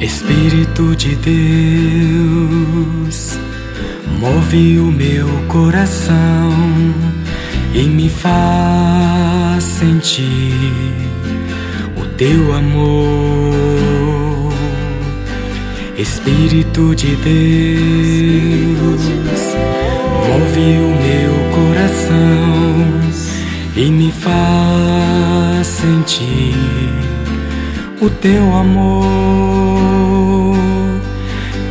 Espírito de Deus, move o meu coração e me faz sentir o teu amor. Espírito de Deus, move o meu coração e me faz sentir o teu amor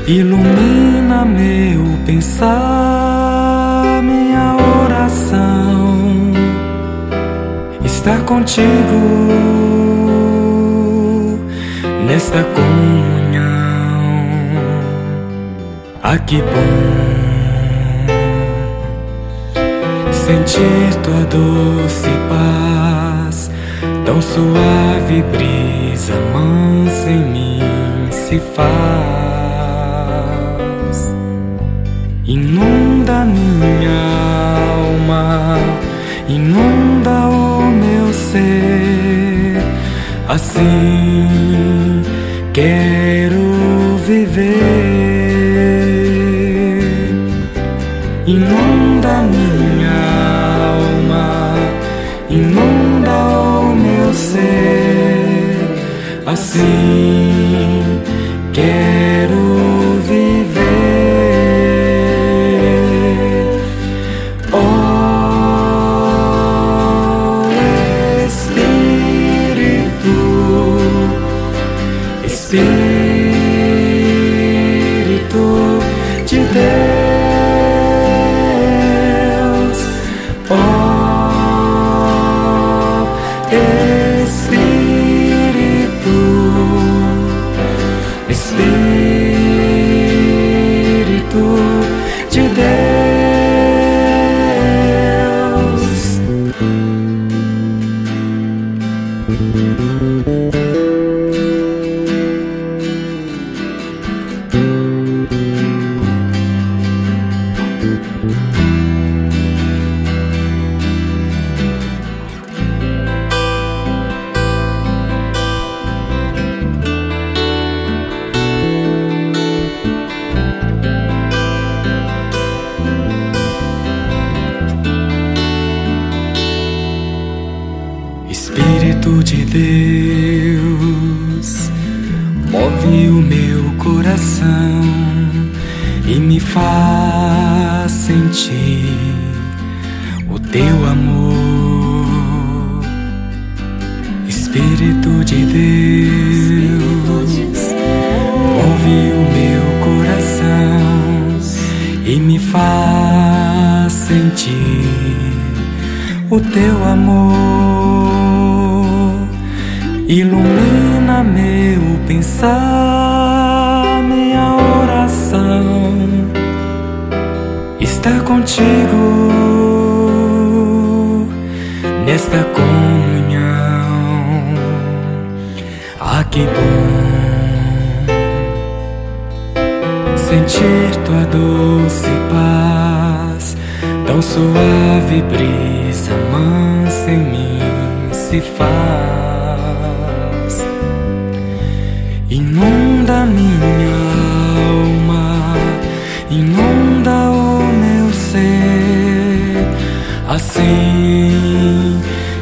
ilumina meu pensar, minha oração está contigo nesta comunhão. Ah, que bom sentir tua doce paz, tão suave brisa mansa em mim se faz. Inunda minha alma, inunda o meu ser, assim quero viver. Inunda minha alma, inunda o meu ser, assim Espírito Espírito de Deus, move o meu coração e me faz sentir o teu amor. Espírito de Deus, move o meu coração e me faz sentir o teu amor ilumina meu pensar, minha oração está contigo nesta comunhão. Ah, que bom sentir tua doce paz, tão suave brisa mansa em mim se faz. Inunda minha alma, inunda o meu ser. Assim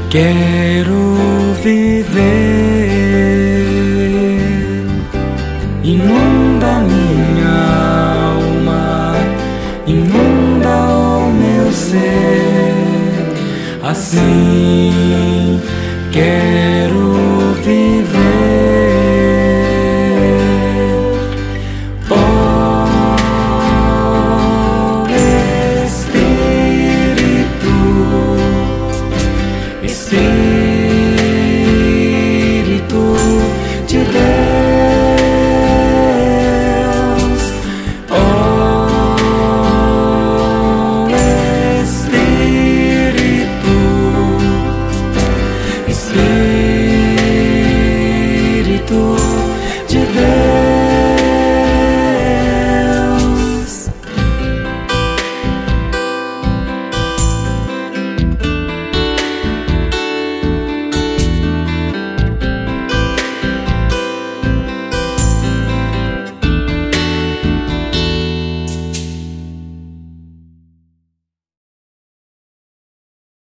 quero viver. Inunda minha alma, inunda o meu ser. Assim quero